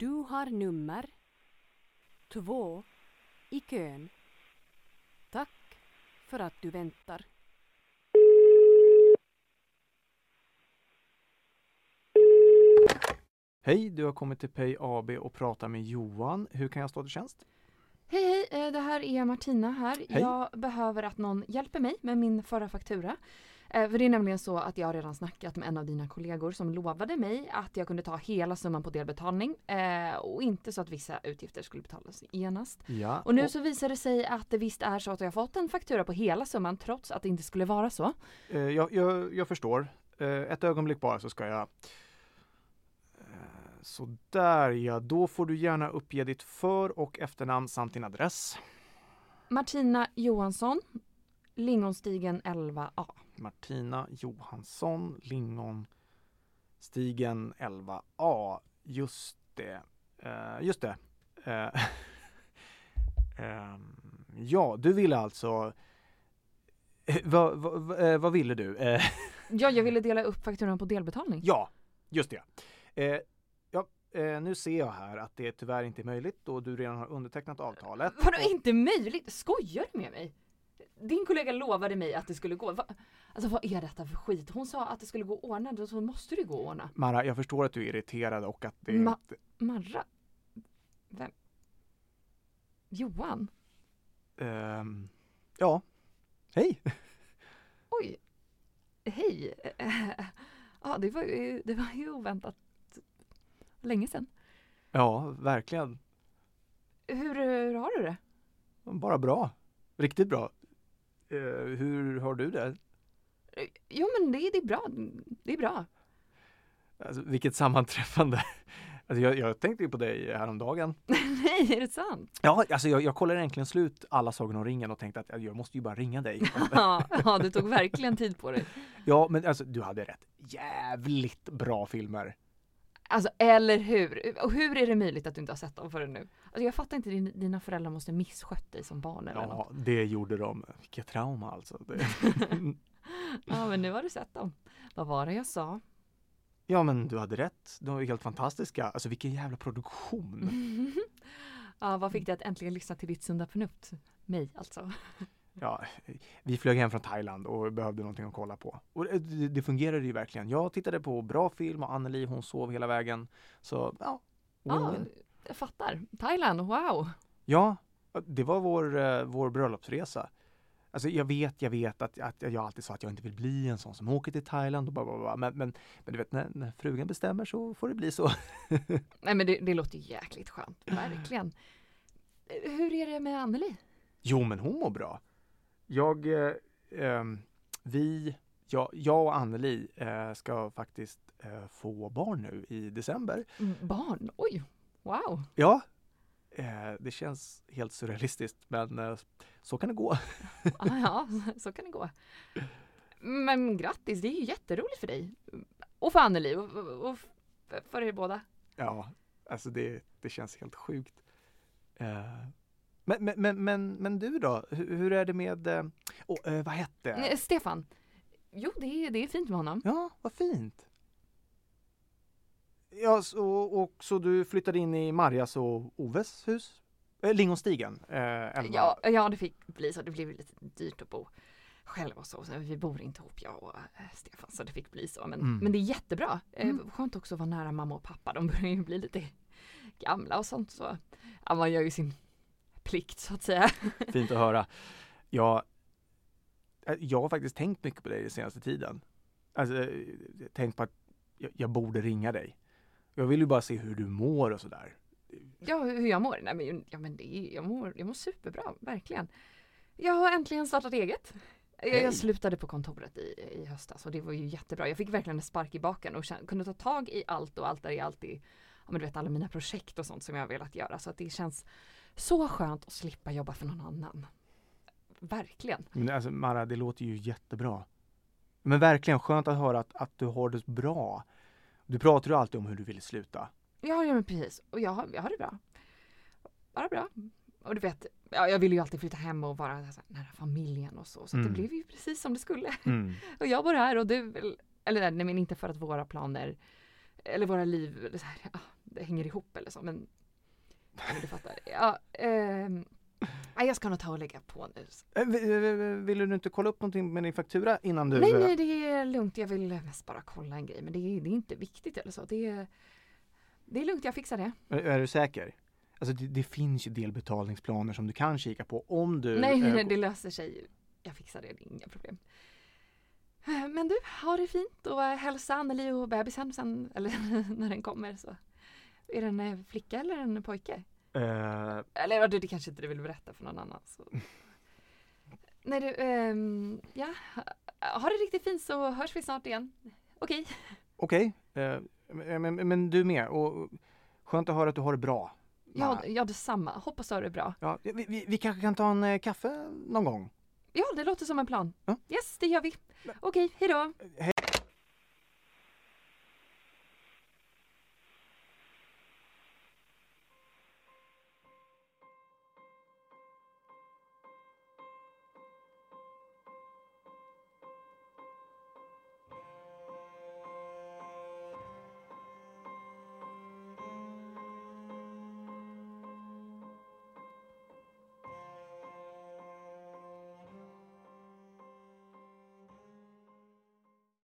Du har nummer två i kön. Tack för att du väntar. Hej, du har kommit till Pay AB och pratar med Johan. Hur kan jag stå till tjänst? Hej hej, eh, det här är Martina här. Hej. Jag behöver att någon hjälper mig med min förra faktura. Eh, För det är nämligen så att jag har redan snackat med en av dina kollegor som lovade mig att jag kunde ta hela summan på delbetalning eh, och inte så att vissa utgifter skulle betalas genast. Ja. Och nu så visar det sig att det visst är så att jag fått en faktura på hela summan trots att det inte skulle vara så. eh, jag, jag, jag förstår. Ett ögonblick bara så ska jag... Eh, så där ja, då får du gärna uppge ditt för och efternamn samt din adress. Martina Johansson, Lingonstigen 11A. Martina Johansson, Lingonstigen 11A. Just det. Eh, just det. Eh, ehm, ja, du ville alltså... Eh, vad, vad, eh, vad ville du? Ja, jag ville dela upp fakturan på delbetalning. Ja, just det. Eh, ja, eh, nu ser jag här att det tyvärr inte är möjligt då du redan har undertecknat avtalet. Vadå Och- inte möjligt? Skojar du med mig? Din kollega lovade mig att det skulle gå. Va? Alltså vad är detta för skit? Hon sa att det skulle gå att ordna, då så måste det gå ordna. Mara, jag förstår att du är irriterad och att det Ma- inte... Marra? Vem? Johan? ehm, ja, hej! Oj! Hej! Ja, det var ju, det var ju oväntat länge sedan. Ja, verkligen. Hur, hur har du det? Bara bra. Riktigt bra. Eh, hur har du det? Jo men det, det är bra. Det är bra. Alltså, vilket sammanträffande. Alltså, jag, jag tänkte ju på dig häromdagen. Nej, är det sant? Ja, alltså jag, jag kollade egentligen slut alla Sagan om ringen och tänkte att jag måste ju bara ringa dig. Ja, ja, du tog verkligen tid på dig. Ja, men alltså du hade rätt. Jävligt bra filmer. Alltså eller hur? Och hur är det möjligt att du inte har sett dem förrän nu? Alltså jag fattar inte, din, dina föräldrar måste misskött dig som barn eller något. Ja, det gjorde de. Vilket trauma alltså. Ja men nu har du sett dem. Vad var det jag sa? Ja, men du hade rätt. De var helt fantastiska. Alltså vilken jävla produktion. Ja, vad fick dig att äntligen lyssna till ditt sunda förnuft? Mig alltså. Ja, vi flög hem från Thailand och behövde någonting att kolla på. Och det, det fungerade ju verkligen. Jag tittade på bra film och Anneli hon sov hela vägen. Så ja, Ja, win-win. jag fattar. Thailand, wow! Ja, det var vår, eh, vår bröllopsresa. Alltså jag vet, jag vet att, att jag alltid sa att jag inte vill bli en sån som åker till Thailand och bara, bara, bara. Men, men, men du vet när, när frugan bestämmer så får det bli så. Nej men det, det låter ju jäkligt skönt, verkligen. Hur är det med Anneli? Jo, men hon mår bra. Jag, eh, ehm, vi, jag, jag och Anneli eh, ska faktiskt eh, få barn nu i december. Mm, Barn? Oj, wow! Ja, eh, det känns helt surrealistiskt, men eh, så kan det gå. Ah, ja, så kan det gå. Men grattis, det är ju jätteroligt för dig. Och för Anneli och, och, och för er båda. Ja, alltså det, det känns helt sjukt. Men, men, men, men, men du då? Hur, hur är det med, oh, vad hette? Eh, Stefan? Jo, det är, det är fint med honom. Ja, vad fint. Ja, så, och så du flyttade in i Marjas och Oves hus? Eh, Lingonstigen, 11. Ja, ja, det fick bli så. Det blev lite dyrt att bo själv och så. vi bor inte ihop jag och Stefan så det fick bli så. Men, Mm. men det är jättebra. Mm. Skönt också att vara nära mamma och pappa. De börjar ju bli lite gamla och sånt. Så ja, man gör ju sin plikt så att säga. Fint att höra. Jag, eh, jag har faktiskt tänkt mycket på dig den senaste tiden. Alltså, eh, tänkt på att jag, jag borde ringa dig. Jag vill ju bara se hur du mår och sådär. Ja, hur jag mår? Nej, men, ja, men det är, jag, mår, jag mår superbra, verkligen. Jag har äntligen startat eget. Jag, jag slutade på kontoret i, i höstas och det var ju jättebra. Jag fick verkligen en spark i baken och kunde ta tag i allt och allt där är alltid, ja men du vet alla mina projekt och sånt som jag har velat göra. Så att det känns så skönt att slippa jobba för någon annan. Verkligen. Men alltså Mara, det låter ju jättebra. Men verkligen skönt att höra att, att du har det bra. Du pratar ju alltid om hur du ville sluta. Ja, ja men precis. Och jag, har- jag har det bra. Bara bra. Och du vet, ja, jag ville ju alltid flytta hem och vara här nära familjen och så. Så Mm. det blev ju precis som det skulle. Mm. Och jag bor här och du, eller nej men inte för att våra planer eller våra liv, eller så här, ja, det hänger ihop eller så. Men du fattar. Ja, nej, jag ska nog ta och lägga på nu. Eh, vi- vi- vi- Ville du inte kolla upp någonting med din faktura innan du... Nej, eh, nej, det är lugnt. Jag vill mest bara kolla en grej. Men det är, det är inte viktigt eller så. Det är, det är lugnt, jag fixar det. Är, är du säker? Alltså det, det finns ju delbetalningsplaner som du kan kika på om du... nej, nej, eh, nej, det löser sig. Jag fixar det, det är inga problem. Eh, Men du, ha det fint och eh, hälsa Anneli och bebisen sen, eller när den kommer. Så. Är det en flicka eller en pojke? eh, Eller ja, det, kanske inte du vill berätta för någon annan. Så. Nej du, ehm, ja. Ha det riktigt fint så hörs vi snart igen. Okej. Okej, eh, men, men, men du med. Och skönt att höra att du har det bra. Ja, ja, detsamma. Hoppas du har det bra. Ja, vi, vi, vi kanske kan ta en eh, kaffe någon gång? Ja, det låter som en plan. Ja. Yes, det gör vi. Okej, hejdå. Hej.